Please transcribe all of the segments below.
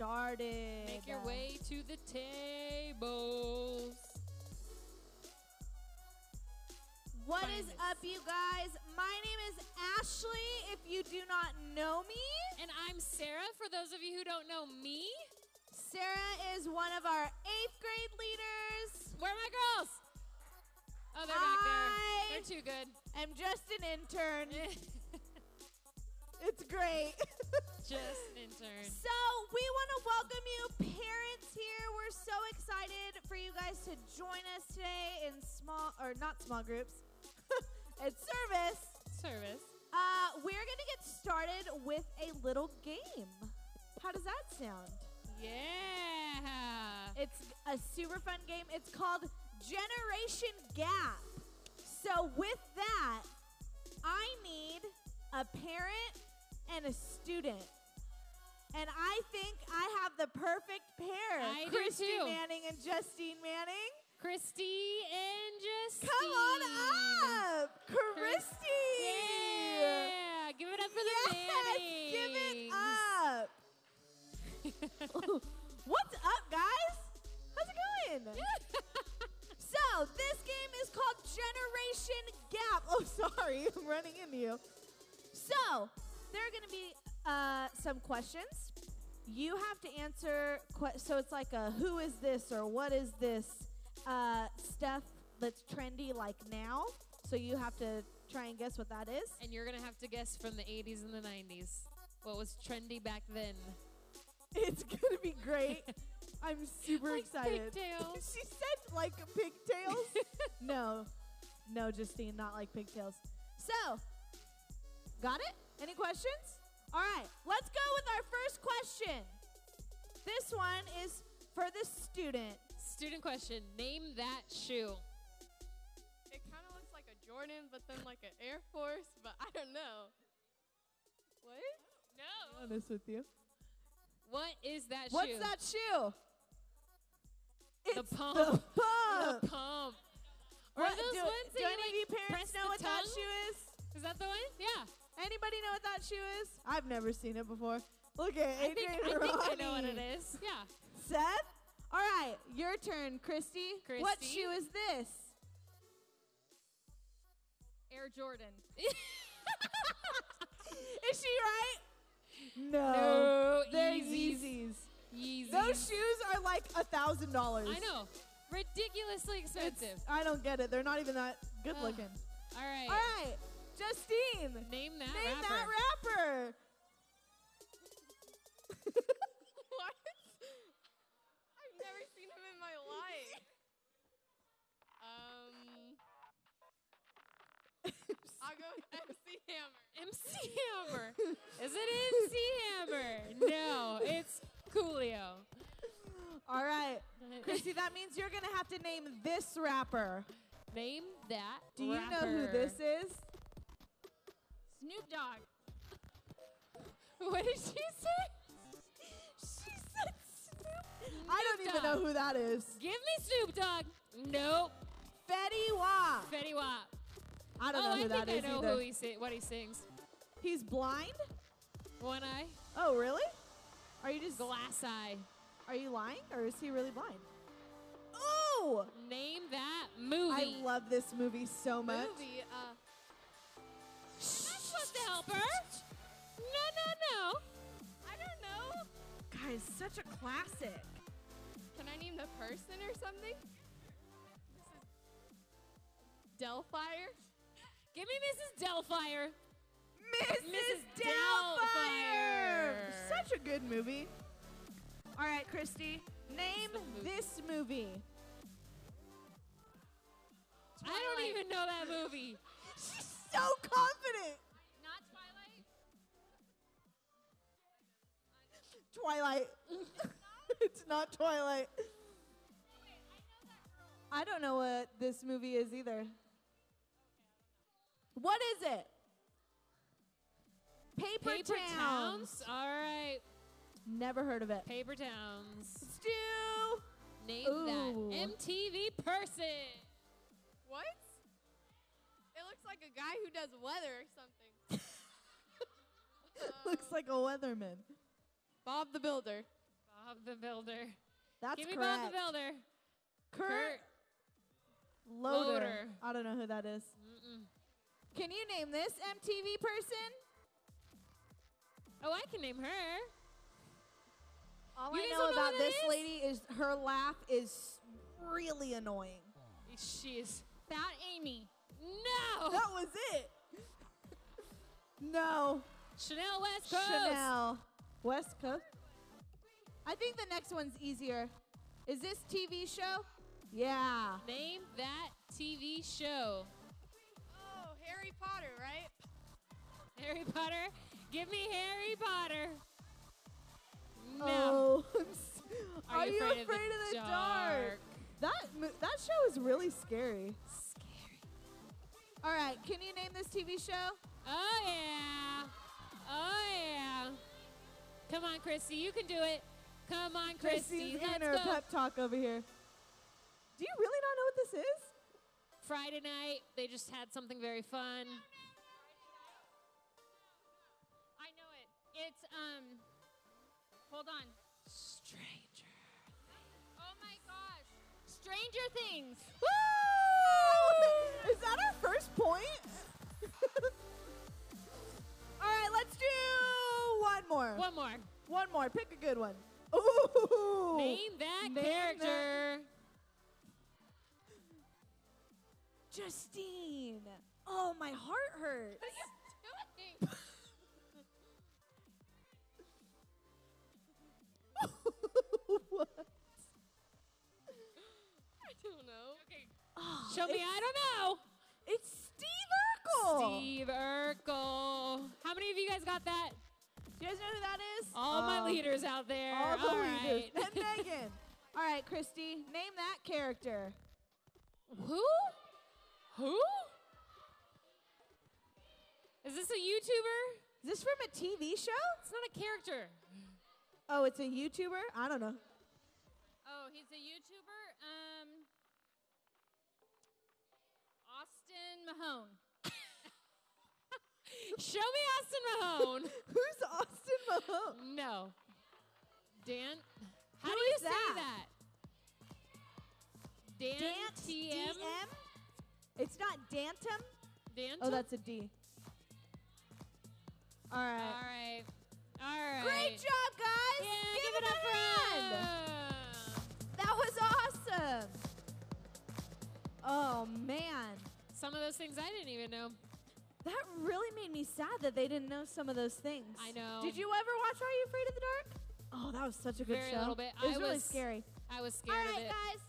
started. Make your way to the tables. What is up, you guys? My name is Ashley. If you do not know me, And I'm Sarah, for those of you who don't know me. Sarah is one of our eighth grade leaders. Where are my girls? Oh, they're back there. They're too good. I'm just an intern. it's great. Just an intern. So, we want to welcome you, parents, here. We're so excited for you guys to join us today in small, or not small groups, at service. Service. Uh, we're going to get started with a little game. How does that sound? Yeah. It's a super fun game. It's called Generation Gap. So, with that, I need a parent and a student. And I think I have the perfect pair. I do Christy too. Manning and Justine Manning. Christy and Justine. Come on up, Christy. Yeah. Give it up for the Yes, give it up. What's up, guys? How's it going? so, this game is called Generation Gap. Oh, sorry, I'm running into you. So, there are going to be uh, some questions. You have to answer. Que- so it's like a who is this or what is this uh, stuff that's trendy like now. So you have to try and guess what that is. And you're going to have to guess from the 80s and the 90s what was trendy back then. It's gonna be great. I'm super Like excited. pigtails. she said like pigtails. no, no, Justine, not like pigtails. So, got it? Any questions? All right, let's go with our first question. This one is for the student. Student question Name that shoe. It kind of looks like a Jordan, but then like an Air Force, but I don't know. What? No. Honest with you. What is that shoe? What's shoe? that shoe? The pump. The pump. The pump. Or What- those do, ones that do you, any of like, you press parents know the what that shoe is? Is that the one? Yeah. Anybody know what that shoe is? I've never seen it before. Look at I think, Adrian I think I know what it is. Yeah. Seth? All right, your turn, Christy. Christy? What shoe is this? Air Jordan. Is she right? No. No, They're Yeezys. Yeezys. Yeezys. Those shoes are like a thousand dollars. I know. Ridiculously expensive. I don't get it. They're not even that good Ugh. looking. All right. All right, Justine. Name that Name rapper. that rapper. what? I've never seen him in my life. Um, I'll go with MC Hammer. MC Hammer. Is it MC Hammer? No, it's Coolio. All right, Christy. That means you're gonna have to name this rapper. Name that. Do you know who rapper. this is? Snoop Dogg. What did she say? She said Snoop. I don't even know who that is. Give me Snoop Dogg. Nope. Fetty Wap. Fetty Wap. I don't oh, know who I that think is I know either. who he si- what he sings. He's blind? One eye, Oh, really? Are you just glass eye. Are you lying or is he really blind? Oh! Name that movie. I love this movie so much. Movie. Uh, supposed to help her. No, no, no. I don't know. Guys, such a classic. Can I name the person or something? This is Delphire. Give me Mrs. Delphire. Mrs. Mrs. Doubtfire. Such a good movie. All right, Christy, name movie. this movie. I don't even know that movie. She's so confident. Twilight. it's not Twilight. I don't know what this movie is either. What is it? Paper, Paper Towns. Towns. All right. Never heard of it. Paper Towns. Stu. Name Ooh. that MTV person. What? It looks like a guy who does weather or something. Looks like a weatherman. Bob the Builder. Bob the Builder. That's Give me correct. Bob the Builder. Kurt, Kurt. Loder. Loder. I don't know who that is. Mm-mm. Can you name this MTV person? Oh, I can name her. All You I know know about this is? lady is her laugh is really annoying. She is. Fat Amy. No! That was it. no. Chanel West Coast. Chanel. West Coast. I think the next one's easier. Is this TV show? Yeah. Name that TV show. Oh, Harry Potter, right? Harry Potter. Give me Harry Potter. No. Oh, I'm s- Are, Are, you you afraid, afraid of the, dark? dark? That that show is really scary. Scary. All right, can you name this TV show? Oh yeah. Oh yeah. Come on, Christy. You can do it. Come on, Christy. Christy's Let's giving her go. a pep talk over here. Do you really not know what this is? Friday night, they just had something very fun. I know it. It's um. Hold on. Stranger. Oh my gosh. Stranger Things. Woo! Is that our first point? One more. One more. One more. Pick a good one. Ooh. Name that Name character. Justine. Oh, my heart hurts. What are you Doing. what? I don't know. Okay. Oh, Show me. I don't know. It's Steve Urkel. Steve Urkel. How many of you guys got that? Do you guys know who that is? All my Um, leaders out there. All the All leaders. right. And Megan. All right, Christy, name that character. Who? Who? Is this a YouTuber? Is this from a TV show? It's not a character. Oh, it's a YouTuber? I don't know. Oh, he's a YouTuber. Um. Austin Mahone. Show me Austin Mahone. Who's Austin Mahone? no. Dan? How Who do you say that? that? Dan Dant TM? DM? It's not Dantum? Dan? Oh, that's a D. All All right. right. All right. Great job, guys. Yeah, give, give, it it up a for us. That was awesome. Oh, man. Some of those things I didn't even know. That really made me sad that they didn't know some of those things. I know. Did you ever watch Are You Afraid of the Dark? Oh, that was such a good Very show. little bit. It was I really was scary. I was All scared right, of it. All right, guys.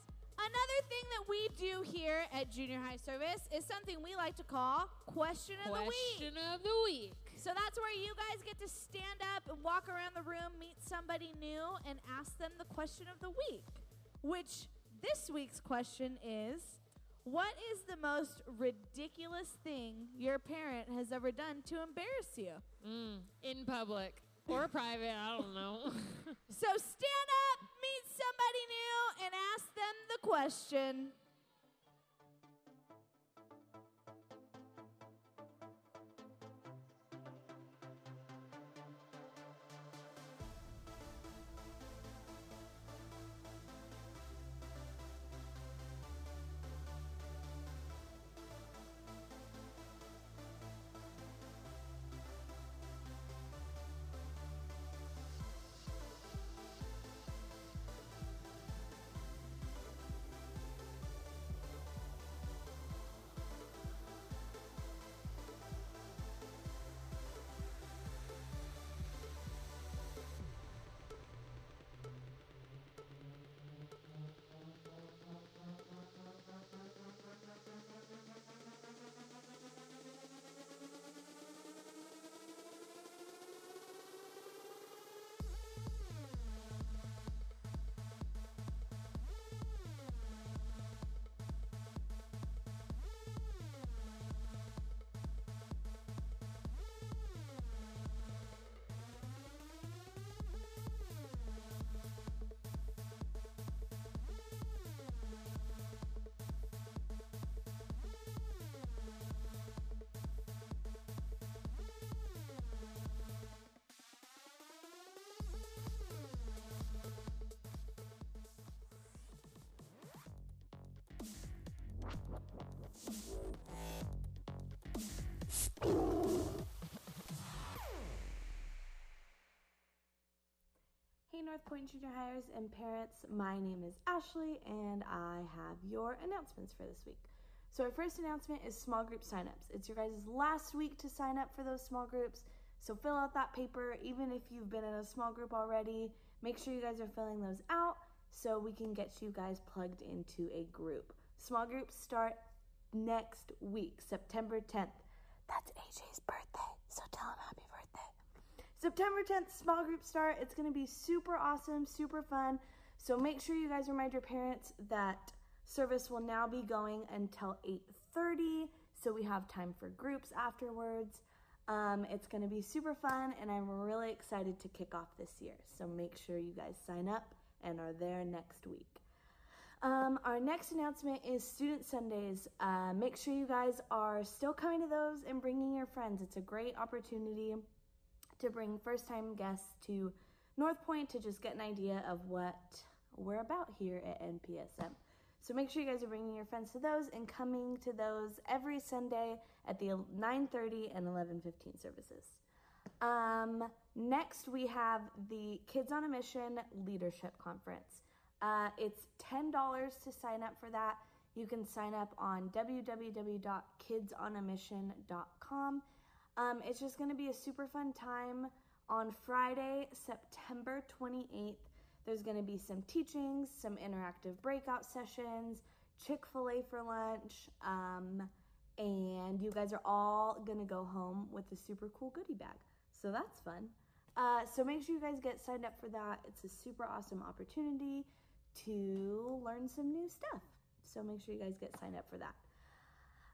Another thing that we do here at Junior High Service is something we like to call Question of the Week. Question of the week. So that's where you guys get to stand up and walk around the room, meet somebody new, and ask them the question of the week. Which this week's question is What is the most ridiculous thing your parent has ever done to embarrass you? Mm, in public or private, I don't know. So stand up, meet somebody new, and ask them the question. North Point Junior Hires and parents. My name is Ashley, and I have your announcements for this week. So, our first announcement is small group signups. It's your guys' last week to sign up for those small groups. So, fill out that paper, even if you've been in a small group already. Make sure you guys are filling those out so we can get you guys plugged into a group. Small groups start next week, September 10th. That's AJ's birthday, so tell him happy birthday. September 10th, small group start. It's going to be super awesome, super fun. So make sure you guys remind your parents that service will now be going until 8:30, so we have time for groups afterwards. Um, it's going to be super fun, and I'm really excited to kick off this year. So make sure you guys sign up and are there next week. Um, our next announcement is Student Sundays. Uh, make sure you guys are still coming to those and bringing your friends. It's a great opportunity to bring first time guests to North Point to just get an idea of what we're about here at NPSM. So make sure you guys are bringing your friends to those and coming to those every Sunday at the 9:30 and 11:15 services. Um, next, we have the Kids on a Mission Leadership Conference. Uh, it's $10 to sign up for that. You can sign up on www.kidsonamission.com. Um, it's just going to be a super fun time on Friday, September 28th. There's going to be some teachings, some interactive breakout sessions, Chick fil A for lunch, um, and you guys are all going to go home with a super cool goodie bag. So that's fun. Uh, so make sure you guys get signed up for that. It's a super awesome opportunity to learn some new stuff. So make sure you guys get signed up for that.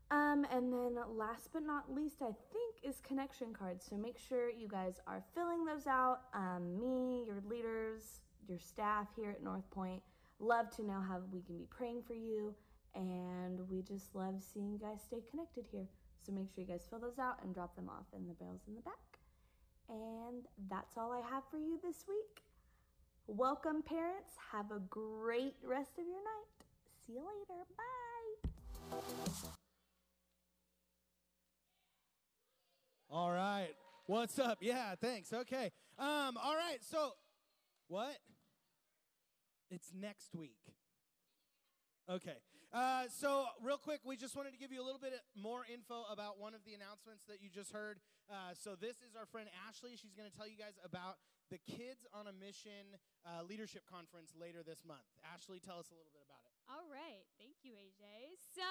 Um, and then last but not least, I think, is connection cards. So make sure you guys are filling those out. Um, me, your leaders, your staff here at North Point, love to know how we can be praying for you. And we just love seeing you guys stay connected here. So make sure you guys fill those out and drop them off in the barrels in the back. And that's all I have for you this week. Welcome, parents. Have a great rest of your night. See you later. Bye. All right. What's up? Yeah, thanks. Okay. Um, all right. So, what? It's next week. Okay. Uh, so, real quick, we just wanted to give you a little bit more info about one of the announcements that you just heard. Uh, so, this is our friend Ashley. She's going to tell you guys about the Kids on a Mission uh, Leadership Conference later this month. Ashley, tell us a little bit about it. All right. Thank you, AJ. So,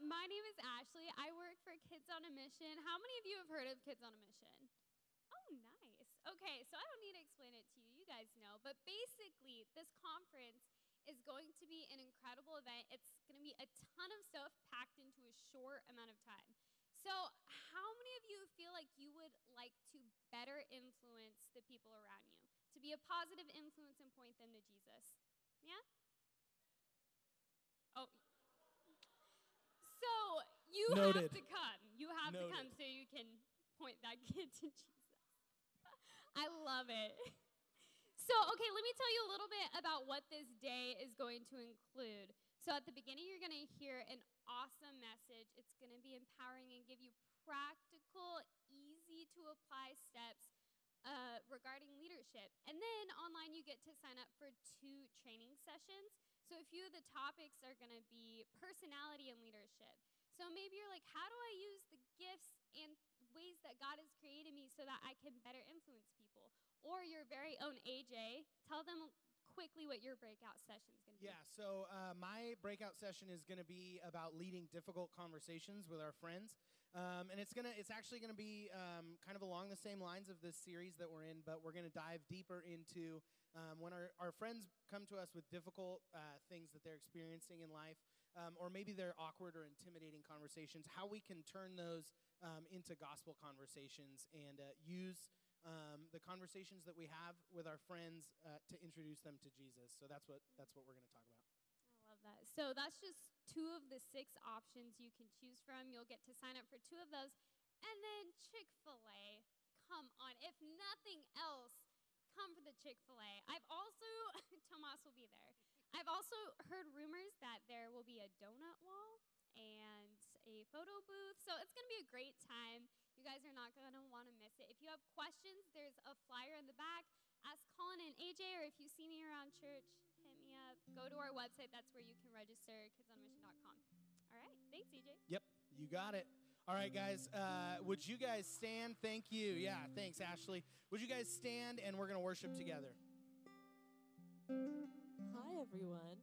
my name is Ashley. I work for Kids on a Mission. How many of you have heard of Kids on a Mission? Oh, nice. Okay, so I don't need to explain it to you. You guys know. But basically, this conference is going to be an incredible event. It's going to be a ton of stuff packed into a short amount of time. So, how many of you feel like you would like to better influence the people around you? To be a positive influence and point them to Jesus? Yeah? Oh. So, you Noted. have to come. You have to come so you can point that kid to Jesus. I love it. So, okay, let me tell you a little bit about what this day is going to include. So, at the beginning, you're going to hear an awesome message. It's going to be empowering and give you practical, easy to apply steps uh, regarding leadership. And then online, you get to sign up for two training sessions. So, a few of the topics are going to be personality and leadership. So, maybe you're like, how do I use the gifts and ways that God has created me so that I can better influence people? Or your very own AJ, tell them quickly what your breakout session is going to be. Yeah, so uh, my breakout session is going to be about leading difficult conversations with our friends. Um, and it's gonna, it's actually gonna be um, kind of along the same lines of this series that we're in, but we're gonna dive deeper into um, when our, our friends come to us with difficult uh, things that they're experiencing in life, um, or maybe they're awkward or intimidating conversations, how we can turn those um, into gospel conversations and uh, use um, the conversations that we have with our friends uh, to introduce them to Jesus. So that's what that's what we're going to talk about. I love that. So that's just two of the six options you can choose from. You'll get to sign up for two of those. And then Chick fil A. Come on. If nothing else, come for the Chick fil A. I've also, Tomas will be there. I've also heard rumors that there will be a donut wall and a photo booth. So it's going to be a great time guys are not going to want to miss it. If you have questions, there's a flyer in the back. Ask Colin and AJ, or if you see me around church, hit me up. Go to our website. That's where you can register, kidsonmission.com. All right. Thanks, AJ. Yep. You got it. All right, guys. Uh, would you guys stand? Thank you. Yeah. Thanks, Ashley. Would you guys stand and we're going to worship together? Hi, everyone.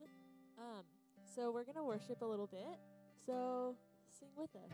Um, so we're going to worship a little bit. So sing with us.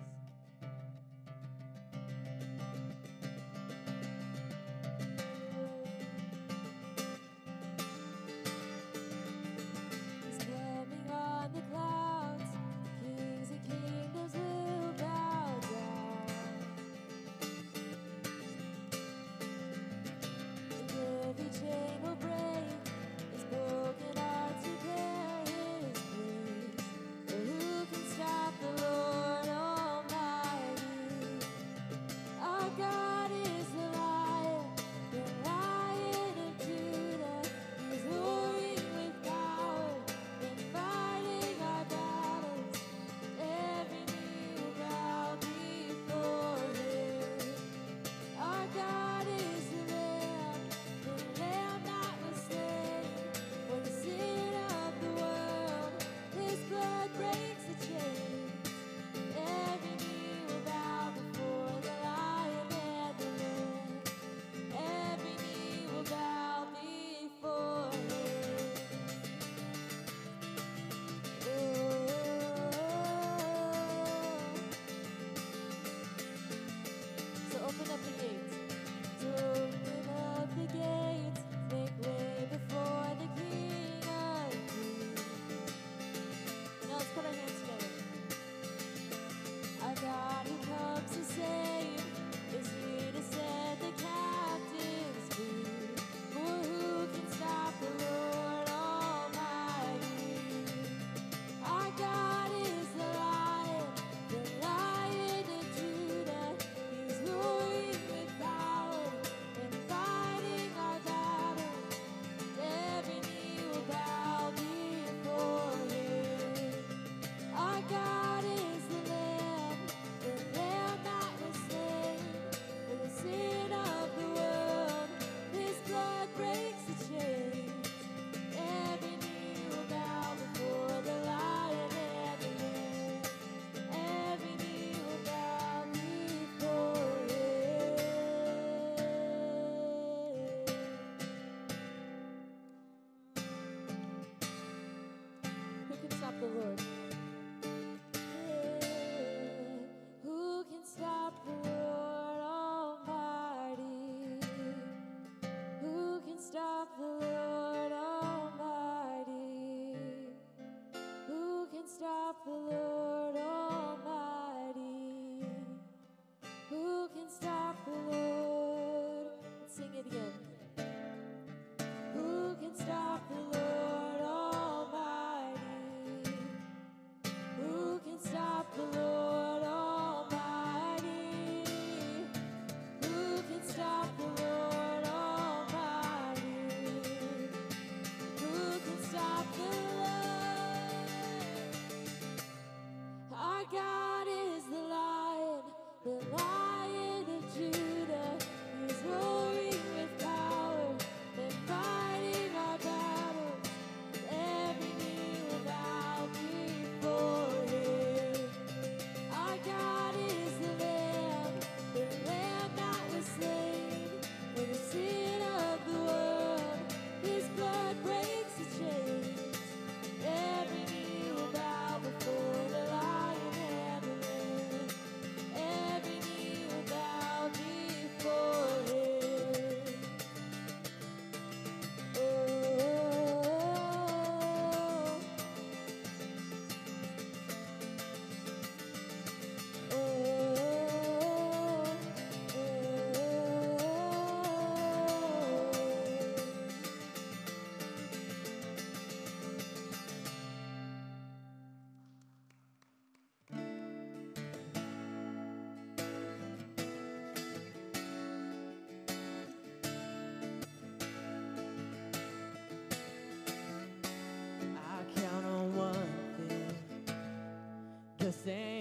say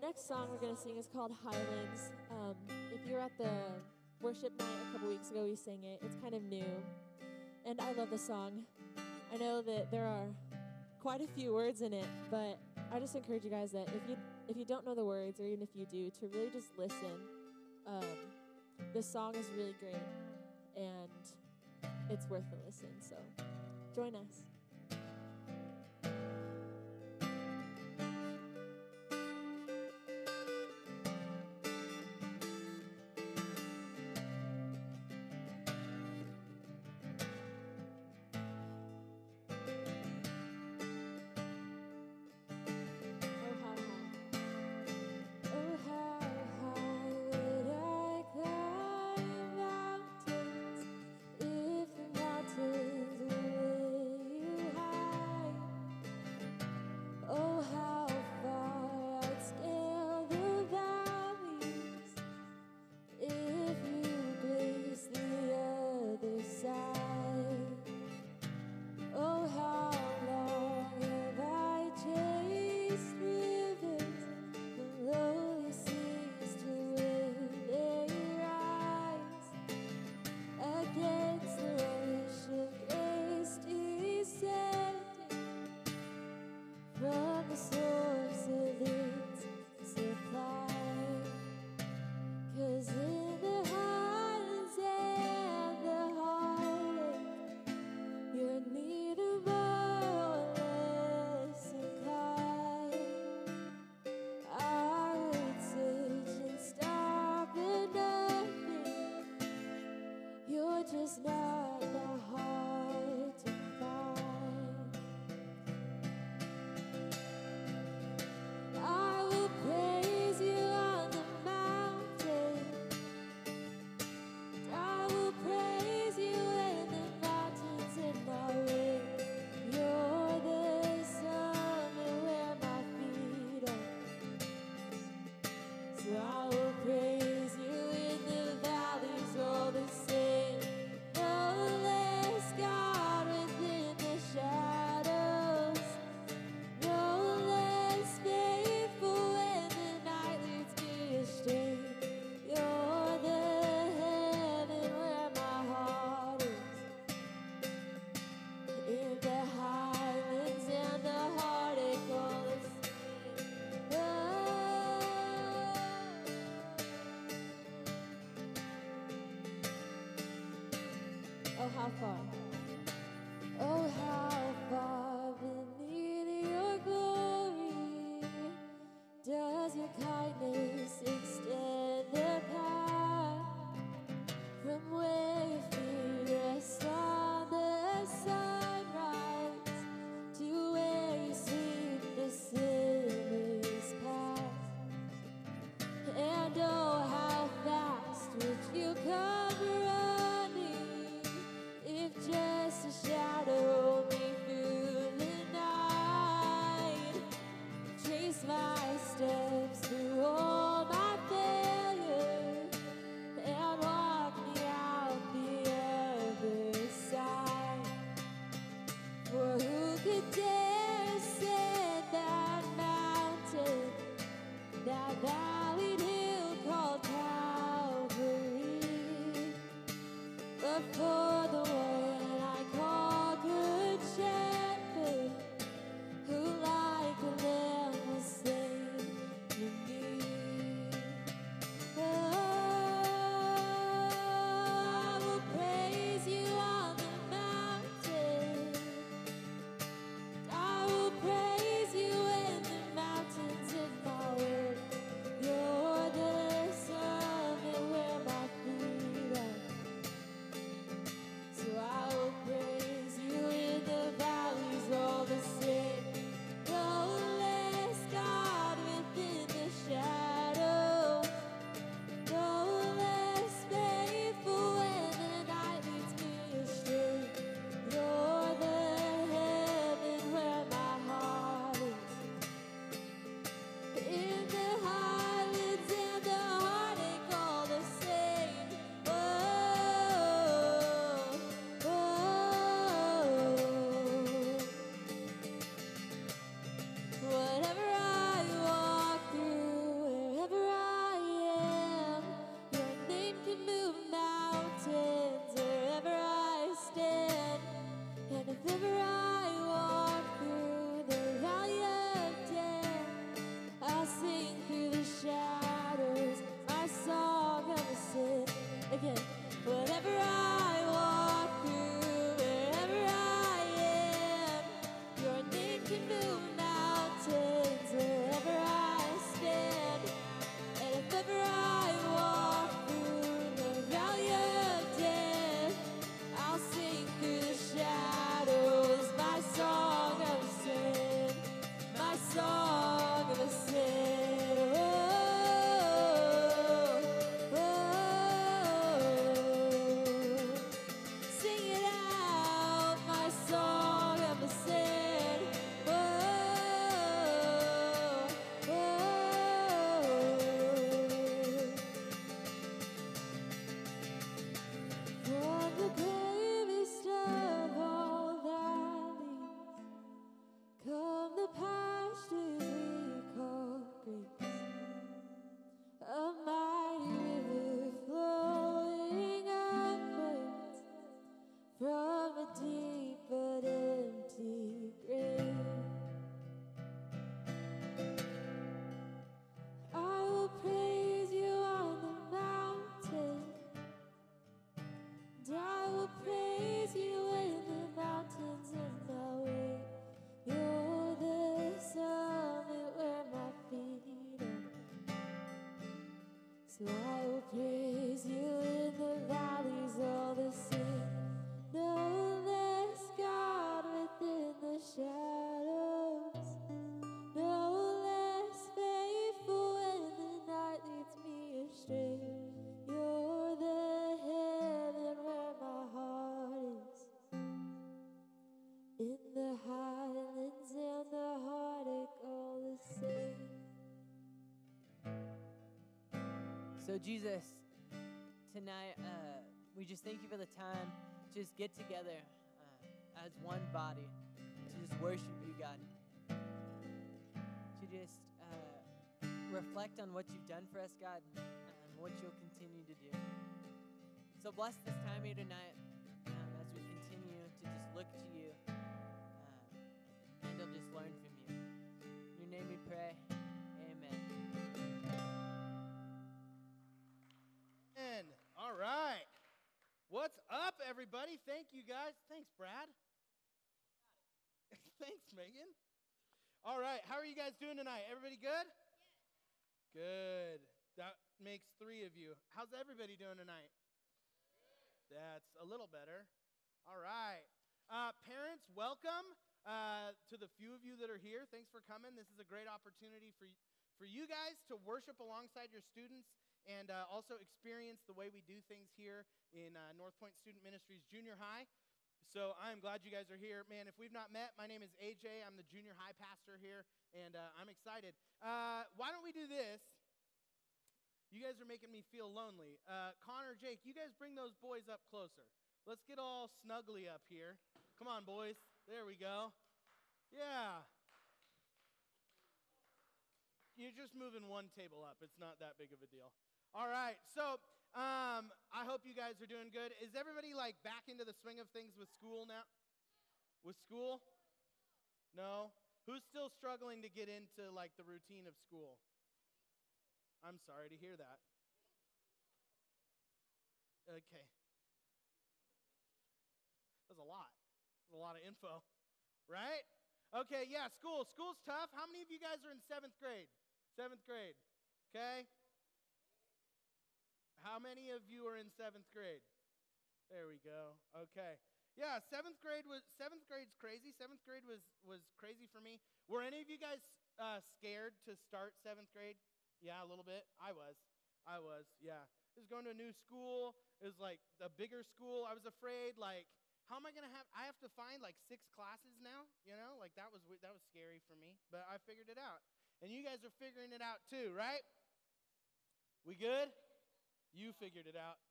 the next song we're going to sing is called Highlands. Um, if you were at the worship night a couple weeks ago, we sang it. It's kind of new. And I love the song. I know that there are quite a few words in it, but I just encourage you guys that if you if you don't know the words, or even if you do, to really just listen. Um, this song is really great, and it's worth a listen. So, join us. So I will praise you So, Jesus, tonight uh, we just thank you for the time to just get together uh, as one body to just worship you, God. To just uh, reflect on what you've done for us, God, and what you'll continue to do. So, bless this time here tonight everybody? Thank you, guys. Thanks, Brad. Thanks, Megan. All right. How are you guys doing tonight? Everybody good? Good. That makes three of you. How's everybody doing tonight? That's a little better. All right. Uh, parents, welcome uh, to the few of you that are here. Thanks for coming. This is a great opportunity for, for you guys to worship alongside your students and uh, also experience the way we do things here in uh, North Point Student Ministries Junior High. So I'm glad you guys are here. Man, if we've not met, my name is AJ. I'm the junior high pastor here, and uh, I'm excited. Uh, why don't we do this? You guys are making me feel lonely. Uh, Connor, Jake, you guys bring those boys up closer. Let's get all snuggly up here. Come on, boys. There we go. Yeah. You're just moving one table up. It's not that big of a deal. All right. So um, I hope you guys are doing good. Is everybody like back into the swing of things with school now? With school? No. Who's still struggling to get into like the routine of school? I'm sorry to hear that. Okay. That's a lot. That's a lot of info, right? Okay, yeah, school. School's tough. How many of you guys are in seventh grade? Seventh grade. Okay. How many of you are in seventh grade? There we go. Okay. Yeah, seventh grade was seventh grade's crazy. Seventh grade was was crazy for me. Were any of you guys uh, scared to start seventh grade? Yeah, a little bit. I was. I was. Yeah. I was going to a new school. It was like a bigger school. I was afraid. Like, how am I gonna have? I have to find like six classes now. You know, like that was that was scary for me. But I figured it out, and you guys are figuring it out too, right? We good? You figured it out.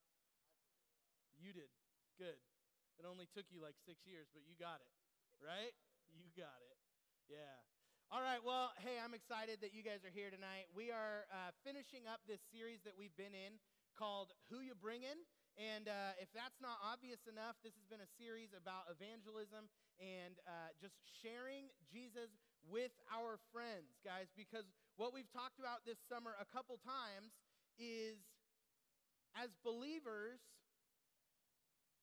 You did. Good. It only took you like six years, but you got it, right? You got it. Yeah. All right. Well, hey, I'm excited that you guys are here tonight. We are uh, finishing up this series that we've been in called Who You Bringin'. And uh, if that's not obvious enough, this has been a series about evangelism and uh, just sharing Jesus with our friends, guys, because what we've talked about this summer a couple times is as believers,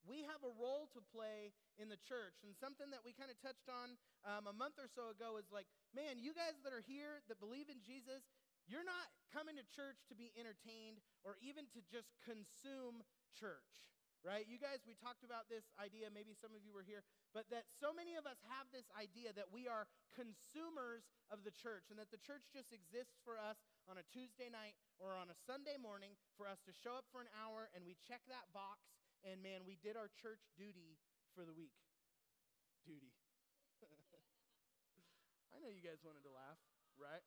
we have a role to play in the church. And something that we kind of touched on um, a month or so ago is like, man, you guys that are here that believe in Jesus, you're not coming to church to be entertained or even to just consume church, right? You guys, we talked about this idea, maybe some of you were here, but that so many of us have this idea that we are consumers of the church and that the church just exists for us on a Tuesday night or on a Sunday morning for us to show up for an hour and we check that box and man, we did our church duty for the week. Duty. I know you guys wanted to laugh, right?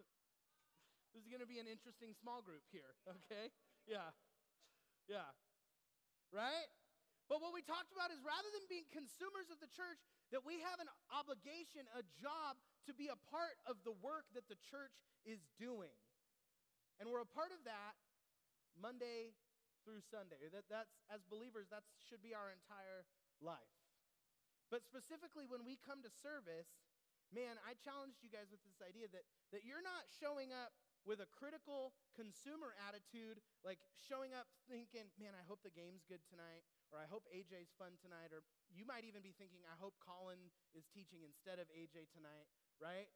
this is going to be an interesting small group here, okay? Yeah. Yeah. Right? But what we talked about is rather than being consumers of the church, that we have an obligation, a job to be a part of the work that the church is doing. And we're a part of that Monday through Sunday. That that's as believers, that should be our entire life. But specifically when we come to service, man, I challenged you guys with this idea that, that you're not showing up with a critical consumer attitude, like showing up thinking, man, I hope the game's good tonight, or I hope AJ's fun tonight, or you might even be thinking, I hope Colin is teaching instead of AJ tonight, right?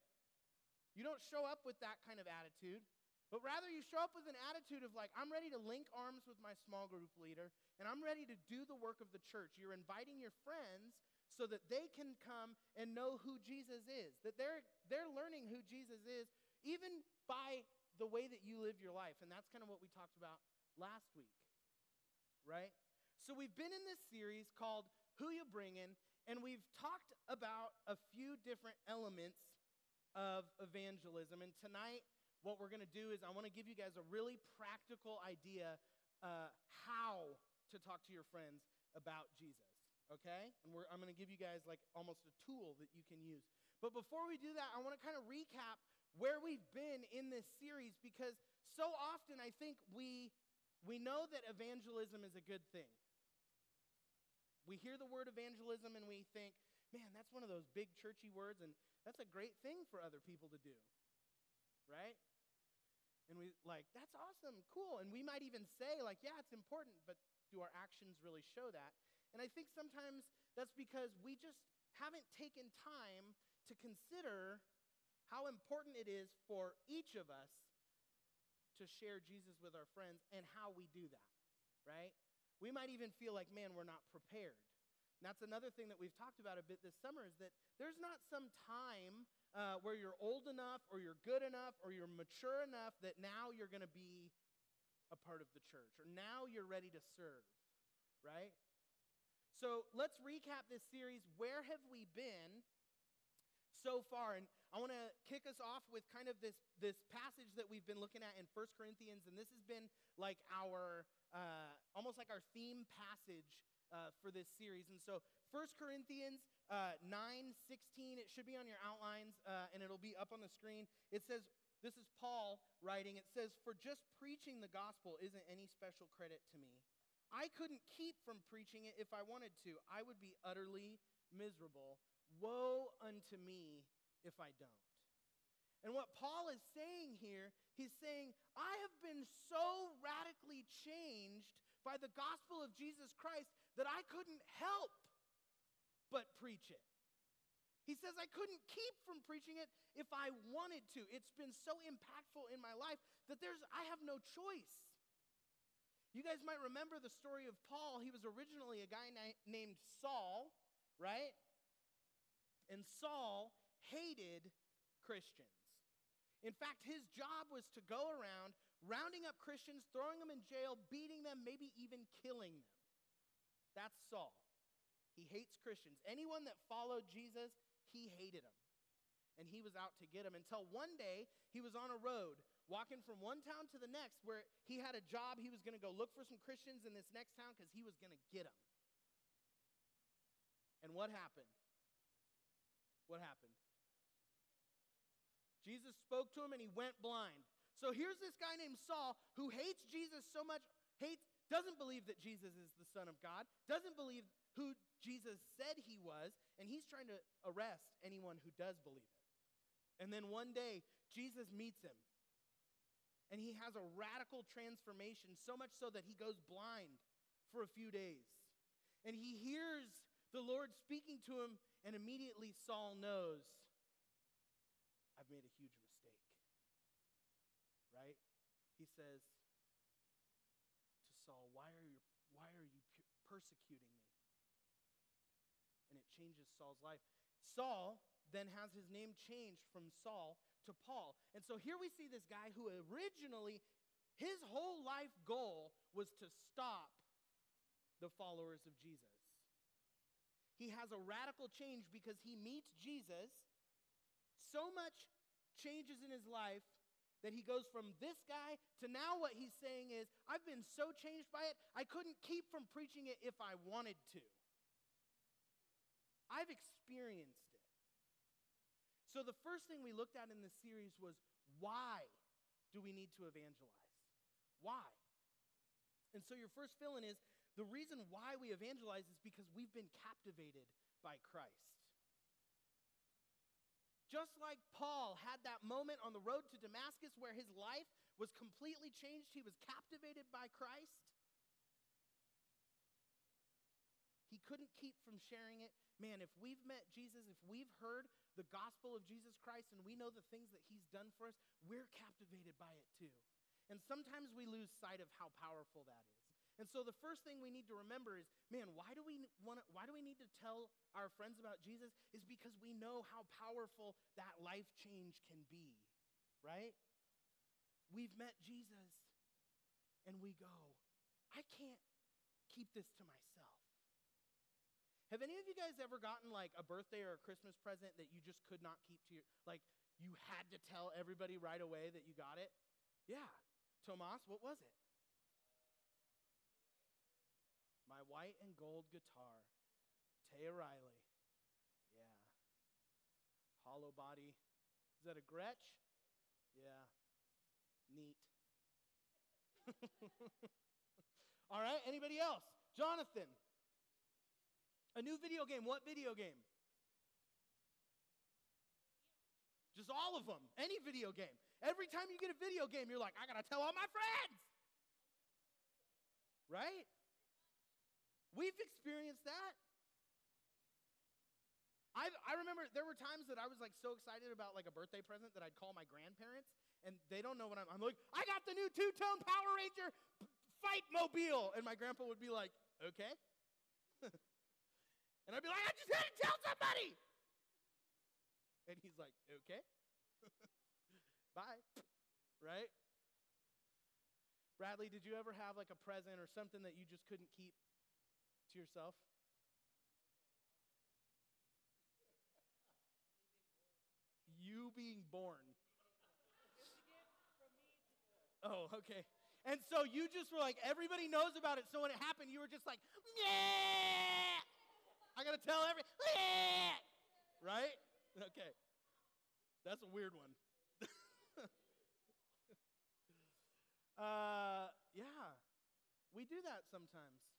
You don't show up with that kind of attitude, but rather you show up with an attitude of like, I'm ready to link arms with my small group leader, and I'm ready to do the work of the church. You're inviting your friends so that they can come and know who Jesus is, that they're, they're learning who Jesus is, even by the way that you live your life. And that's kind of what we talked about last week, right? So we've been in this series called Who You Bringin', and we've talked about a few different elements of evangelism. And tonight, what we're going to do is I want to give you guys a really practical idea uh, how to talk to your friends about Jesus. Okay? And I'm going to give you guys like almost a tool that you can use. But before we do that, I want to kind of recap where we've been in this series because so often I think we we know that evangelism is a good thing. We hear the word evangelism and we think, man, that's one of those big churchy words and that's a great thing for other people to do. Right? And we like, that's awesome, cool. And we might even say like, yeah, it's important, but do our actions really show that? And I think sometimes that's because we just haven't taken time to consider how important it is for each of us to share Jesus with our friends and how we do that? We might even feel like, man, we're not prepared. And that's another thing that we've talked about a bit this summer is that there's not some time uh, where you're old enough or you're good enough or you're mature enough that now you're going to be a part of the church or now you're ready to serve, right? So let's recap this series. Where have we been so far? And I want to kick us off with kind of this, this passage that we've been looking at in 1 Corinthians. And this has been like our, uh, almost like our theme passage uh, for this series. And so 1 Corinthians uh, 9 16, it should be on your outlines uh, and it'll be up on the screen. It says, this is Paul writing. It says, For just preaching the gospel isn't any special credit to me. I couldn't keep from preaching it if I wanted to. I would be utterly miserable. Woe unto me if I don't. And what Paul is saying here, he's saying, I have been so radically changed by the gospel of Jesus Christ that I couldn't help but preach it. He says, I couldn't keep from preaching it if I wanted to. It's been so impactful in my life that there's, I have no choice. You guys might remember the story of Paul. He was originally a guy na- named Saul, right? And Saul hated Christians. In fact, his job was to go around rounding up Christians, throwing them in jail, beating them, maybe even killing them. That's Saul. He hates Christians. Anyone that followed Jesus, he hated them. And he was out to get them until one day he was on a road walking from one town to the next where he had a job. He was going to go look for some Christians in this next town because he was going to get them. And what happened? What happened? Jesus spoke to him and he went blind. So here's this guy named Saul who hates Jesus so much, hates, doesn't believe that Jesus is the Son of God, doesn't believe who Jesus said he was, and he's trying to arrest anyone who does believe it. And then one day, Jesus meets him and he has a radical transformation, so much so that he goes blind for a few days. And he hears the Lord speaking to him, and immediately Saul knows, I've made a huge mistake. Right? He says to Saul, Why are you, why are you persecuting me? And it changes Saul's life. Saul then has his name changed from Saul to Paul. And so here we see this guy who originally, his whole life goal was to stop the followers of Jesus. He has a radical change because he meets Jesus. So much changes in his life that he goes from this guy to now what he's saying is, I've been so changed by it, I couldn't keep from preaching it if I wanted to. I've experienced it. so, the first thing we looked at in this series was why do we need to evangelize? Why? And so your first feeling is the reason why we evangelize is because we've been captivated by Christ. Just like Paul had that moment on the road to Damascus where his life was completely changed, he was captivated by Christ. He couldn't keep from sharing it. Man, if we've met Jesus, if we've heard the gospel of Jesus Christ and we know the things that he's done for us, we're captivated by it too. And sometimes we lose sight of how powerful that is. And so the first thing we need to remember is, man, why do we want why do we need to tell our friends about Jesus? Is because we know how powerful that life change can be, right? We've met Jesus and we go, I can't keep this to myself. Have any of you guys ever gotten like a birthday or a Christmas present that you just could not keep to your like you had to tell everybody right away that you got it? Yeah. Tomas, what was it? White and gold guitar. Taya Riley. Yeah. Hollow body. Is that a Gretsch? Yeah. Neat. All right, anybody else? Jonathan. A new video game. What video game? Just all of them. Any video game. Every time you get a video game, you're like, I gotta tell all my friends. Right? We've experienced that. I, I remember there were times that I was like so excited about like a birthday present that I'd call my grandparents and they don't know what I'm. I'm like, I got the new two tone Power Ranger fight mobile, and my grandpa would be like, okay, and I'd be like, I just had to tell somebody, and he's like, okay, bye, right? Bradley, did you ever have like a present or something that you just couldn't keep to yourself? You being born. Oh, okay. And so you just were like, everybody knows about it. So when it happened, you were just like, yeah, I gotta tell every, yeah, right? Okay. That's a weird one. uh, yeah, we do that sometimes.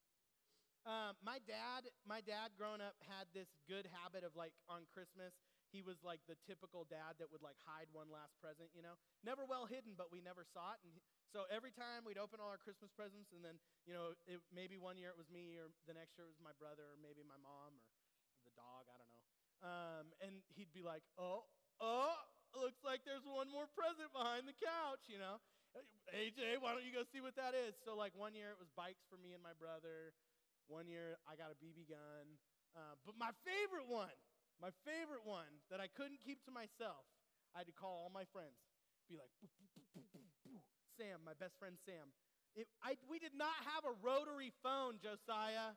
Um, my dad, my dad growing up had this good habit of like on Christmas, he was like the typical dad that would like hide one last present, you know, never well hidden, but we never saw it. And he, so every time we'd open all our Christmas presents, and then you know, it, maybe one year it was me, or the next year it was my brother, or maybe my mom, or the dog, I don't know. Um, and he'd be like, "Oh, oh, looks like there's one more present behind the couch," you know. AJ, why don't you go see what that is? So like one year it was bikes for me and my brother. One year I got a BB gun. Uh, but my favorite one, my favorite one that I couldn't keep to myself, I had to call all my friends, be like, boo, boo, boo. Sam, my best friend Sam. It, I, we did not have a rotary phone, Josiah.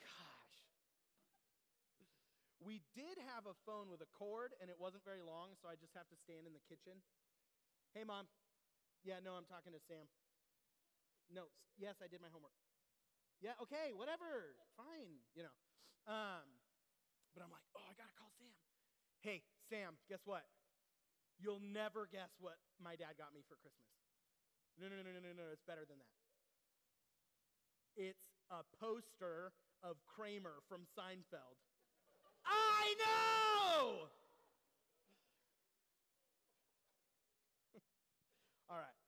Gosh. We did have a phone with a cord, and it wasn't very long, so I just have to stand in the kitchen. Hey, mom. Yeah, no, I'm talking to Sam. No, yes, I did my homework. Yeah, okay, whatever, fine, you know. Um, but I'm like, oh, I gotta call Sam. Hey, Sam, guess what? You'll never guess what my dad got me for Christmas. No, no, no, no, no, no, it's better than that. It's a poster of Kramer from Seinfeld. I know! All right.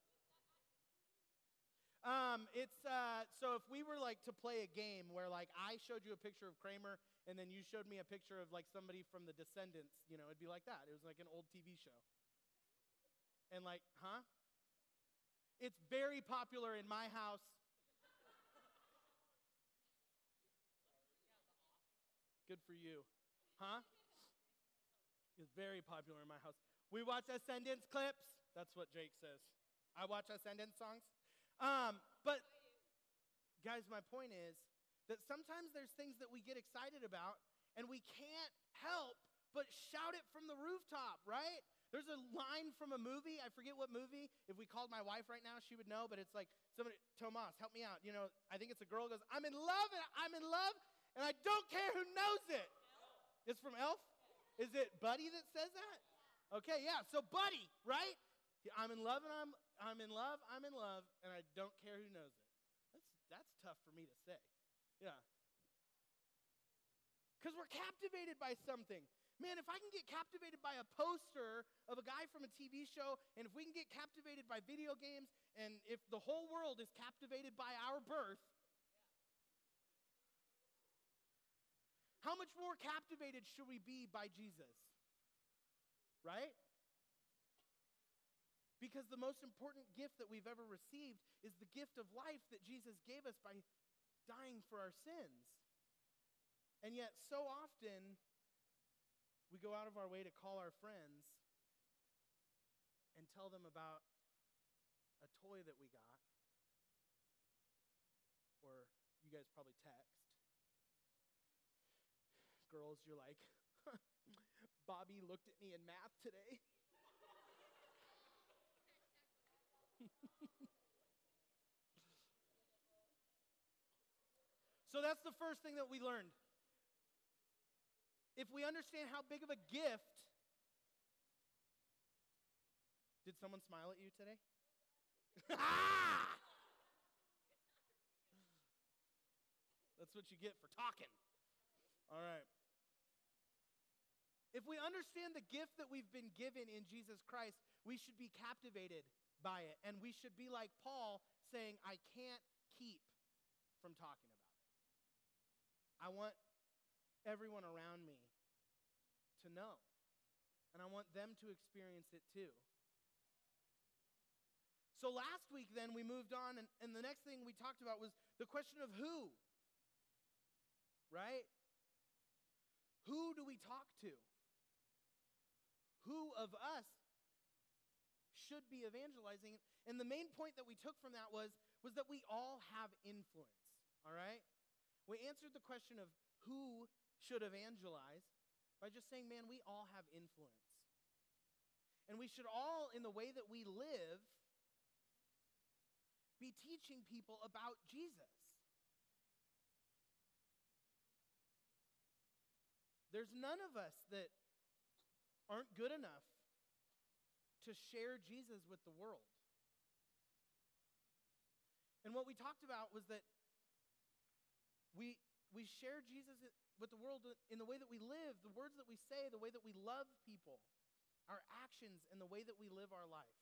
Um, it's uh, so if we were like to play a game where like I showed you a picture of Kramer and then you showed me a picture of like somebody from The Descendants, you know, it'd be like that. It was like an old TV show. And like, huh? It's very popular in my house. Good for you. Huh? It's very popular in my house. We watch Ascendance clips. That's what Jake says. I watch Ascendance songs. Um, but, guys, my point is that sometimes there's things that we get excited about and we can't help but shout it from the rooftop, right? There's a line from a movie. I forget what movie. If we called my wife right now, she would know. But it's like somebody, Tomas, help me out. You know, I think it's a girl who goes, "I'm in love, and I'm in love, and I don't care who knows it." It's from Elf. Is it Buddy that says that? Okay, yeah. So, buddy, right? I'm in love and I'm I'm in love. I'm in love, and I don't care who knows it. That's that's tough for me to say. Yeah. Because we're captivated by something. Man, if I can get captivated by a poster of a guy from a TV show, and if we can get captivated by video games, and if the whole world is captivated by our birth, how much more captivated should we be by Jesus? Right? Because the most important gift that we've ever received is the gift of life that Jesus gave us by dying for our sins. And yet, so often, we go out of our way to call our friends and tell them about a toy that we got. Or you guys probably text. Girls, you're like, Bobby looked at me in math today. so that's the first thing that we learned. If we understand how big of a gift, did someone smile at you today? That's what you get for talking. All right. If we understand the gift that we've been given in Jesus Christ, we should be captivated by it. And we should be like Paul saying, I can't keep from talking about it. I want everyone around me to know. And I want them to experience it too. So last week, then, we moved on, and, and the next thing we talked about was the question of who. Right? Who do we talk to? Who of us should be evangelizing? And the main point that we took from that was, was that we all have influence. All right? We answered the question of who should evangelize by just saying, man, we all have influence. And we should all, in the way that we live, be teaching people about Jesus. There's none of us that aren't good enough to share Jesus with the world. And what we talked about was that we, we share Jesus with the world in the way that we live, the words that we say, the way that we love people, our actions, and the way that we live our life.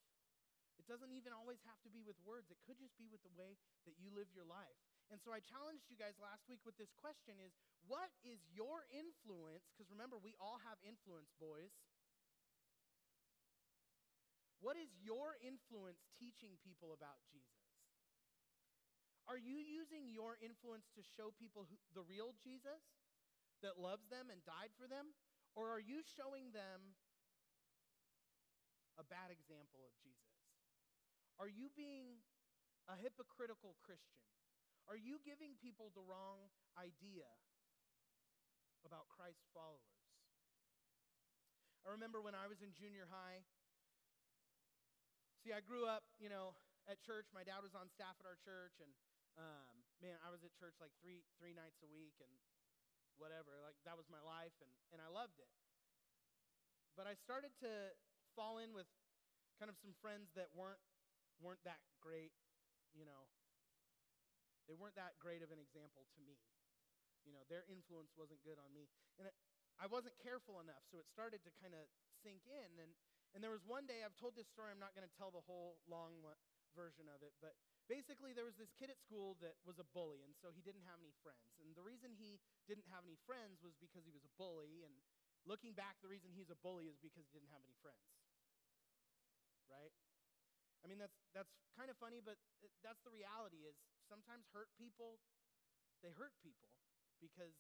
It doesn't even always have to be with words. It could just be with the way that you live your life. And so I challenged you guys last week with this question is what is your influence? Because remember, we all have influence, boys. What is your influence teaching people about Jesus? Are you using your influence to show people who, the real Jesus that loves them and died for them? Or are you showing them a bad example of Jesus? Are you being a hypocritical Christian? Are you giving people the wrong idea about Christ followers? I remember when I was in junior high. See, I grew up, you know, at church. My dad was on staff at our church, and um, man, I was at church like three three nights a week, and whatever. Like that was my life, and and I loved it. But I started to fall in with kind of some friends that weren't weren't that great, you know, they weren't that great of an example to me. You know, their influence wasn't good on me. And it, I wasn't careful enough, so it started to kind of sink in. And, and there was one day, I've told this story, I'm not going to tell the whole long one, version of it, but basically there was this kid at school that was a bully, and so he didn't have any friends. And the reason he didn't have any friends was because he was a bully, and looking back, the reason he's a bully is because he didn't have any friends. Right? I mean, that's, that's kind of funny, but uh, that's the reality is sometimes hurt people, they hurt people because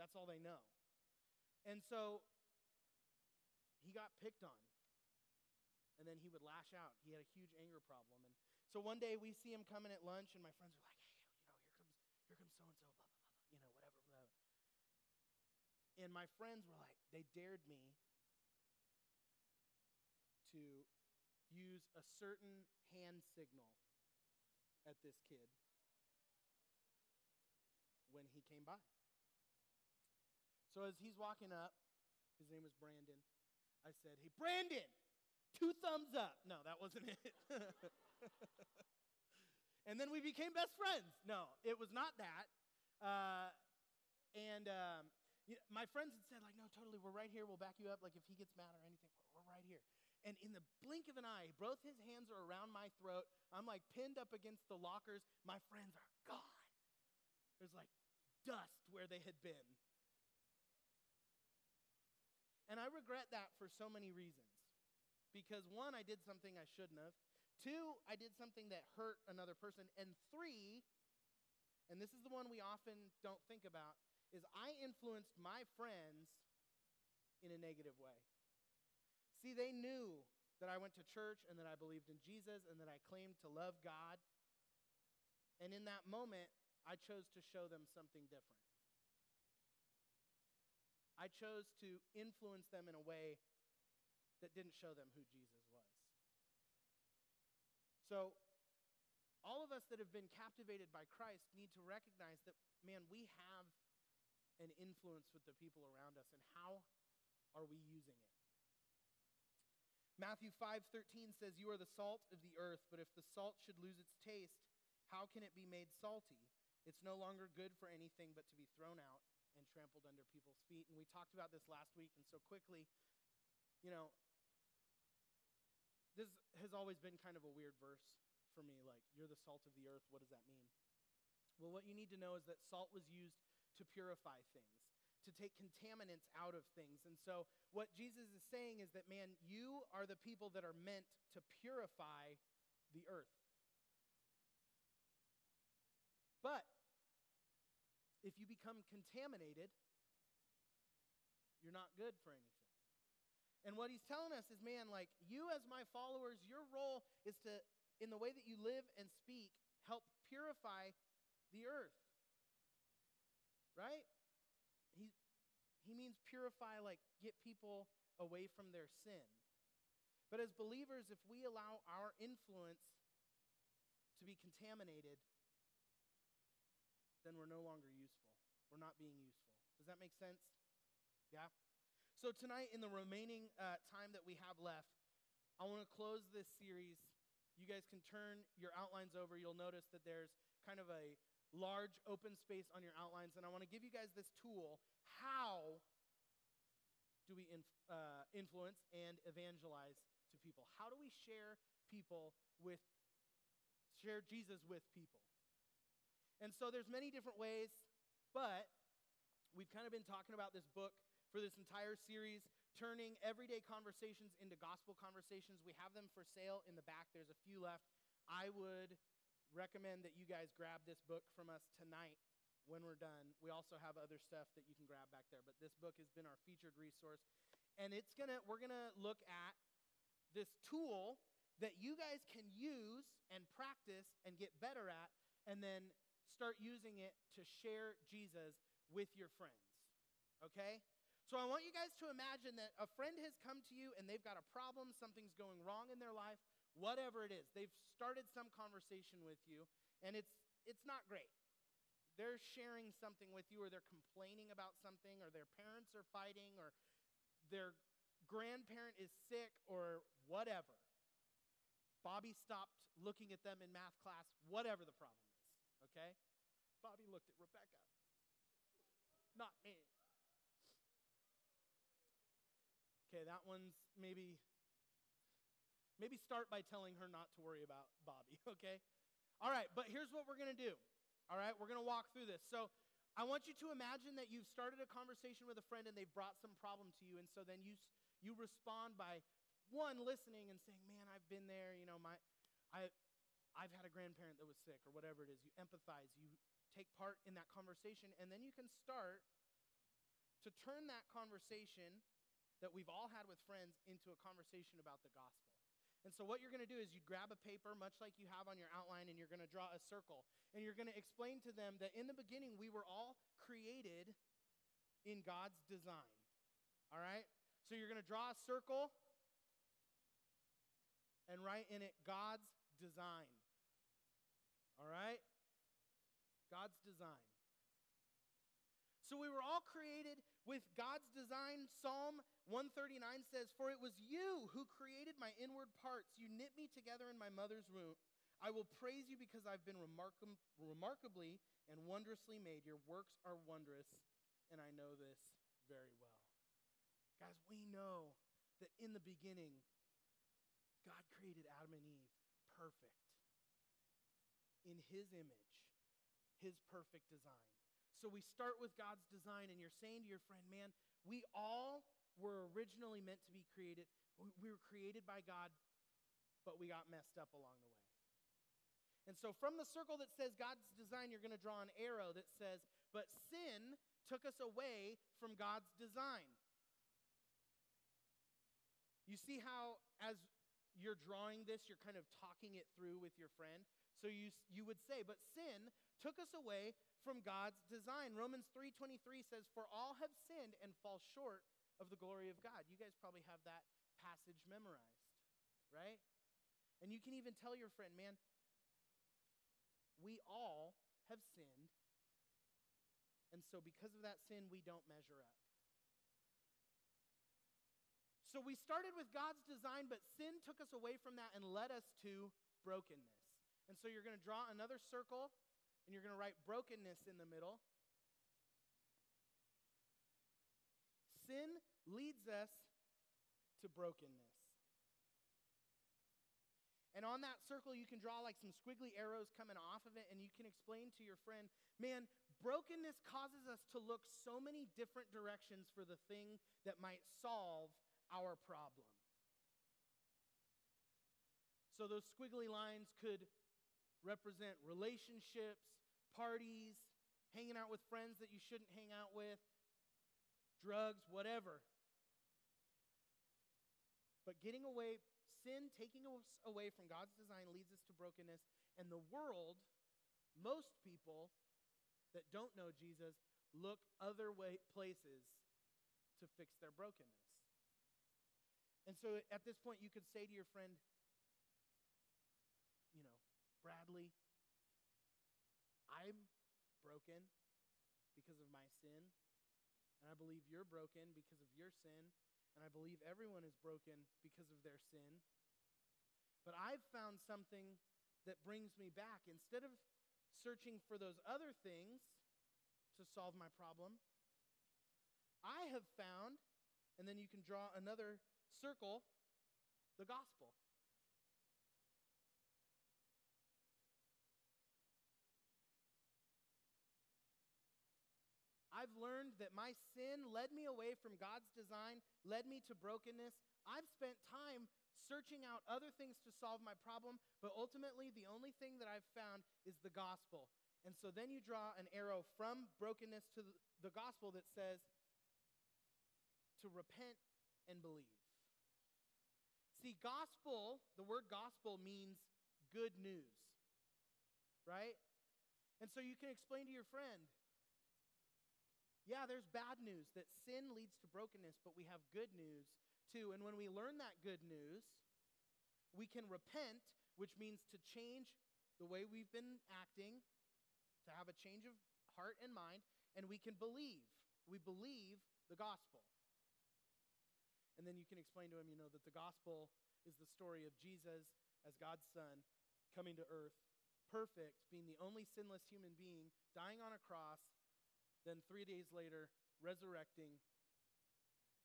that's all they know. And so he got picked on. And then he would lash out. He had a huge anger problem. And so one day we see him coming at lunch, and my friends are like, hey, you know, here comes, here comes so and so, blah, blah, blah, blah, you know, whatever, blah. And my friends were like, they dared me to use a certain hand signal at this kid when he came by. So as he's walking up, his name was Brandon. I said, Hey, Brandon, two thumbs up. No, that wasn't it. and then we became best friends. No, it was not that. Uh, and um, you know, my friends had said, like, no, totally, we're right here. We'll back you up. Like, if he gets mad or anything, we're, we're right here. And in the blink of an eye, both his hands are around my throat. I'm like pinned up against the lockers. My friends are gone. There's like dust where they had been. And I regret that for so many reasons. Because one, I did something I shouldn't have. Two, I did something that hurt another person. And three, and this is the one we often don't think about, is I influenced my friends in a negative way. See, they knew that I went to church and that I believed in Jesus and that I claimed to love God. And in that moment, I chose to show them something different. I chose to influence them in a way that didn't show them who Jesus was. So, all of us that have been captivated by Christ need to recognize that, man, we have an influence with the people around us, and how are we using it? Matthew 5:13 says, "You are the salt of the earth, but if the salt should lose its taste, how can it be made salty? It's no longer good for anything but to be thrown out and trampled under people's feet." And we talked about this last week, and so quickly, you know, this has always been kind of a weird verse for me like, "You're the salt of the earth." What does that mean? Well, what you need to know is that salt was used to purify things to take contaminants out of things. And so, what Jesus is saying is that, man, you are the people that are meant to purify the earth. But if you become contaminated, you're not good for anything. And what he's telling us is, man, like, you as my followers, your role is to, in the way that you live and speak, help purify the earth. Right? He, he means purify, like get people away from their sin. But as believers, if we allow our influence to be contaminated, then we're no longer useful. We're not being useful. Does that make sense? Yeah? So, tonight, in the remaining uh, time that we have left, I want to close this series. You guys can turn your outlines over. You'll notice that there's kind of a large open space on your outlines, and I want to give you guys this tool. How do we inf- uh, influence and evangelize to people? How do we share people with, share Jesus with people? And so there's many different ways, but we've kind of been talking about this book for this entire series, turning everyday conversations into gospel conversations. We have them for sale in the back. There's a few left. I would recommend that you guys grab this book from us tonight when we're done. We also have other stuff that you can grab back there, but this book has been our featured resource. And it's going to we're going to look at this tool that you guys can use and practice and get better at and then start using it to share Jesus with your friends. Okay? So I want you guys to imagine that a friend has come to you and they've got a problem, something's going wrong in their life, whatever it is. They've started some conversation with you and it's it's not great. They're sharing something with you or they're complaining about something or their parents are fighting or their grandparent is sick or whatever. Bobby stopped looking at them in math class, whatever the problem is, okay? Bobby looked at Rebecca, not me. Okay, that one's maybe maybe start by telling her not to worry about Bobby, okay? All right, but here's what we're going to do. All right, we're going to walk through this. So, I want you to imagine that you've started a conversation with a friend and they've brought some problem to you and so then you you respond by one listening and saying, "Man, I've been there, you know, my I I've had a grandparent that was sick or whatever it is." You empathize, you take part in that conversation and then you can start to turn that conversation that we've all had with friends into a conversation about the gospel. And so, what you're going to do is you grab a paper, much like you have on your outline, and you're going to draw a circle. And you're going to explain to them that in the beginning, we were all created in God's design. All right? So, you're going to draw a circle and write in it God's design. All right? God's design. So we were all created with God's design. Psalm 139 says, For it was you who created my inward parts. You knit me together in my mother's womb. I will praise you because I've been remarkab- remarkably and wondrously made. Your works are wondrous, and I know this very well. Guys, we know that in the beginning, God created Adam and Eve perfect in his image, his perfect design. So we start with God's design, and you're saying to your friend, man, we all were originally meant to be created. We we were created by God, but we got messed up along the way. And so from the circle that says God's design, you're going to draw an arrow that says, but sin took us away from God's design. You see how, as you're drawing this, you're kind of talking it through with your friend? So you, you would say, but sin took us away from God's design. Romans 3:23 says, "For all have sinned and fall short of the glory of God." You guys probably have that passage memorized, right? And you can even tell your friend, "Man, we all have sinned. And so because of that sin, we don't measure up." So we started with God's design, but sin took us away from that and led us to brokenness. And so you're going to draw another circle and you're going to write brokenness in the middle. Sin leads us to brokenness. And on that circle, you can draw like some squiggly arrows coming off of it, and you can explain to your friend, man, brokenness causes us to look so many different directions for the thing that might solve our problem. So those squiggly lines could represent relationships, parties, hanging out with friends that you shouldn't hang out with, drugs, whatever. But getting away, sin taking us away from God's design leads us to brokenness. And the world, most people that don't know Jesus, look other way, places to fix their brokenness. And so at this point, you could say to your friend, Bradley, I'm broken because of my sin, and I believe you're broken because of your sin, and I believe everyone is broken because of their sin. But I've found something that brings me back. Instead of searching for those other things to solve my problem, I have found, and then you can draw another circle, the gospel. I've learned that my sin led me away from God's design, led me to brokenness. I've spent time searching out other things to solve my problem, but ultimately, the only thing that I've found is the gospel. And so then you draw an arrow from brokenness to the gospel that says to repent and believe. See, gospel, the word gospel means good news, right? And so you can explain to your friend, yeah, there's bad news that sin leads to brokenness, but we have good news too. And when we learn that good news, we can repent, which means to change the way we've been acting, to have a change of heart and mind, and we can believe. We believe the gospel. And then you can explain to him, you know, that the gospel is the story of Jesus as God's Son coming to earth, perfect, being the only sinless human being, dying on a cross, then three days later, resurrecting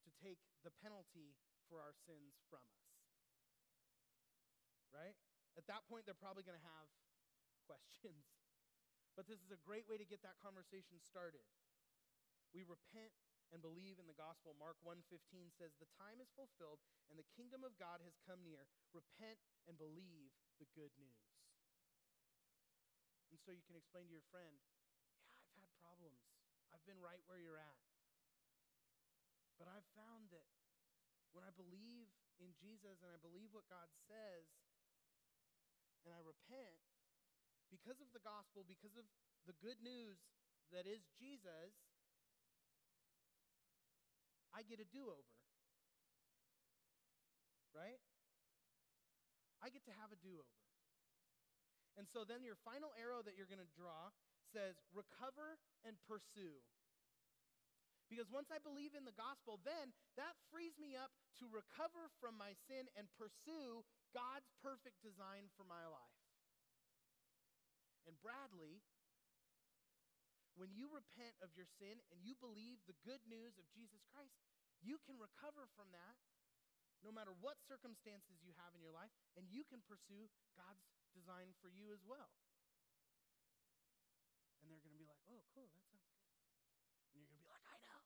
to take the penalty for our sins from us. Right? At that point, they're probably going to have questions. But this is a great way to get that conversation started. We repent and believe in the gospel. Mark 1:15 says, "The time is fulfilled and the kingdom of God has come near. Repent and believe the good news." And so you can explain to your friend, "Yeah, I've had problems. I've been right where you're at. But I've found that when I believe in Jesus and I believe what God says and I repent because of the gospel, because of the good news that is Jesus, I get a do over. Right? I get to have a do over. And so then your final arrow that you're going to draw says recover and pursue. Because once I believe in the gospel, then that frees me up to recover from my sin and pursue God's perfect design for my life. And Bradley, when you repent of your sin and you believe the good news of Jesus Christ, you can recover from that no matter what circumstances you have in your life, and you can pursue God's design for you as well. And they're going to be like, oh, cool, that sounds good. And you're going to be like, I know.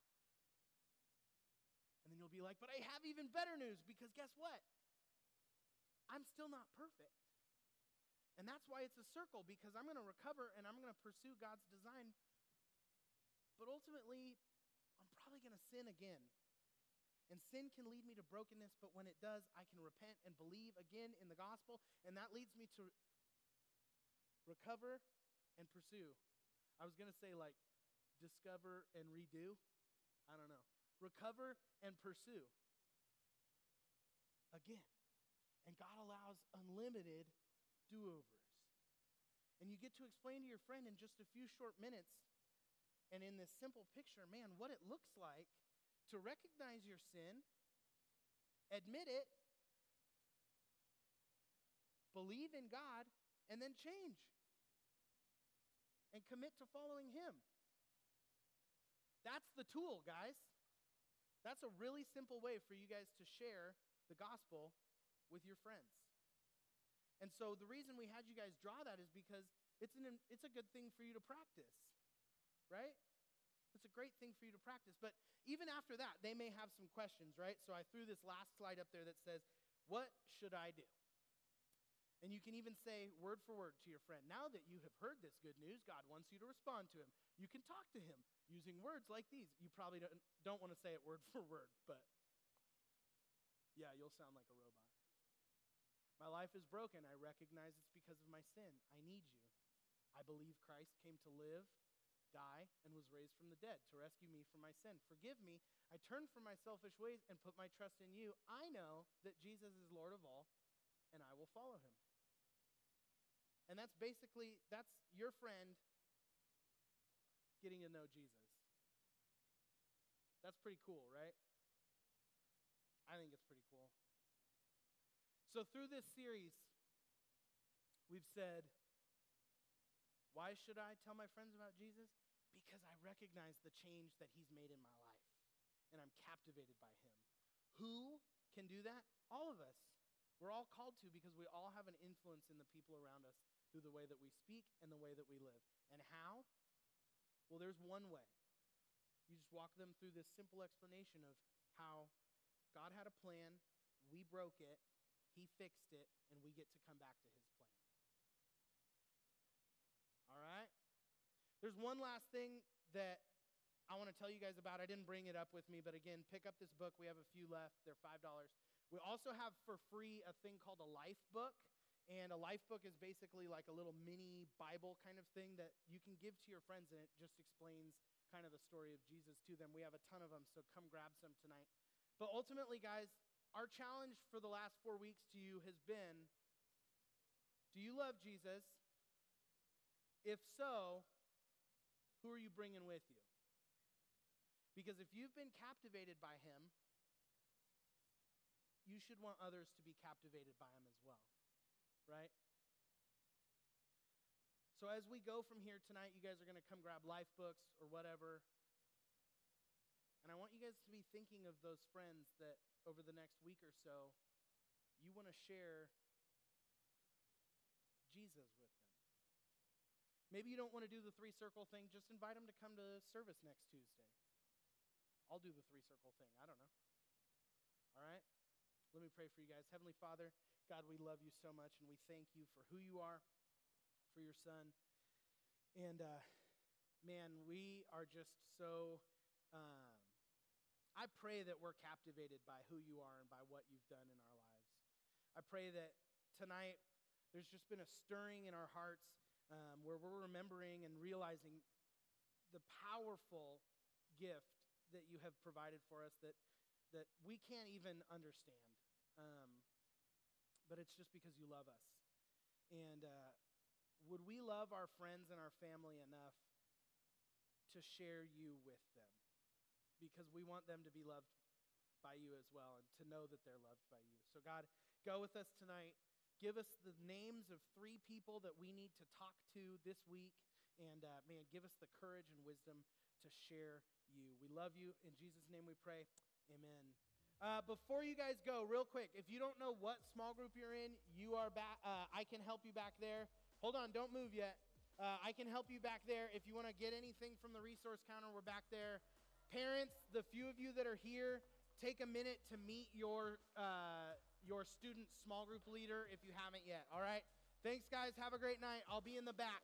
You'll be like, but I have even better news because guess what? I'm still not perfect. And that's why it's a circle because I'm going to recover and I'm going to pursue God's design. But ultimately, I'm probably going to sin again. And sin can lead me to brokenness, but when it does, I can repent and believe again in the gospel, and that leads me to recover and pursue. I was going to say, like, discover and redo. I don't know. Recover and pursue. Again. And God allows unlimited do overs. And you get to explain to your friend in just a few short minutes and in this simple picture, man, what it looks like to recognize your sin, admit it, believe in God, and then change and commit to following Him. That's the tool, guys. That's a really simple way for you guys to share the gospel with your friends. And so the reason we had you guys draw that is because it's, an, it's a good thing for you to practice, right? It's a great thing for you to practice. But even after that, they may have some questions, right? So I threw this last slide up there that says, What should I do? And you can even say word for word to your friend, Now that you have heard this good news, God wants you to respond to him. You can talk to him using words like these. You probably don't, don't want to say it word for word, but yeah, you'll sound like a robot. My life is broken. I recognize it's because of my sin. I need you. I believe Christ came to live die, and was raised from the dead to rescue me from my sin. Forgive me. I turn from my selfish ways and put my trust in you. I know that Jesus is Lord of all, and I will follow him. And that's basically that's your friend getting to know Jesus. That's pretty cool, right? I think it's pretty cool. So through this series, we've said why should I tell my friends about Jesus? Because I recognize the change that he's made in my life, and I'm captivated by him. Who can do that? All of us. We're all called to because we all have an influence in the people around us through the way that we speak and the way that we live. And how? Well, there's one way. You just walk them through this simple explanation of how God had a plan, we broke it, He fixed it, and we get to come back to His plan. All right? There's one last thing that I want to tell you guys about. I didn't bring it up with me, but again, pick up this book. We have a few left. They're $5. We also have for free a thing called a life book. And a life book is basically like a little mini Bible kind of thing that you can give to your friends, and it just explains kind of the story of Jesus to them. We have a ton of them, so come grab some tonight. But ultimately, guys, our challenge for the last four weeks to you has been do you love Jesus? If so, who are you bringing with you? Because if you've been captivated by him, you should want others to be captivated by him as well, right? So as we go from here tonight, you guys are going to come grab life books or whatever. And I want you guys to be thinking of those friends that over the next week or so, you want to share Jesus with them. Maybe you don't want to do the three circle thing, just invite them to come to service next Tuesday. I'll do the three circle thing. I don't know. All right? Let me pray for you guys. Heavenly Father, God, we love you so much, and we thank you for who you are, for your son. And uh, man, we are just so. Um, I pray that we're captivated by who you are and by what you've done in our lives. I pray that tonight there's just been a stirring in our hearts um, where we're remembering and realizing the powerful gift that you have provided for us that, that we can't even understand. Um, but it's just because you love us. And uh, would we love our friends and our family enough to share you with them? because we want them to be loved by you as well and to know that they're loved by you. So, God, go with us tonight. Give us the names of three people that we need to talk to this week. And uh, man, give us the courage and wisdom to share you. We love you. In Jesus' name we pray. Amen. Uh, before you guys go, real quick, if you don't know what small group you're in, you are back. Uh, I can help you back there. Hold on, don't move yet. Uh, I can help you back there. If you want to get anything from the resource counter, we're back there. Parents, the few of you that are here, take a minute to meet your uh, your student small group leader if you haven't yet. All right. Thanks, guys. Have a great night. I'll be in the back.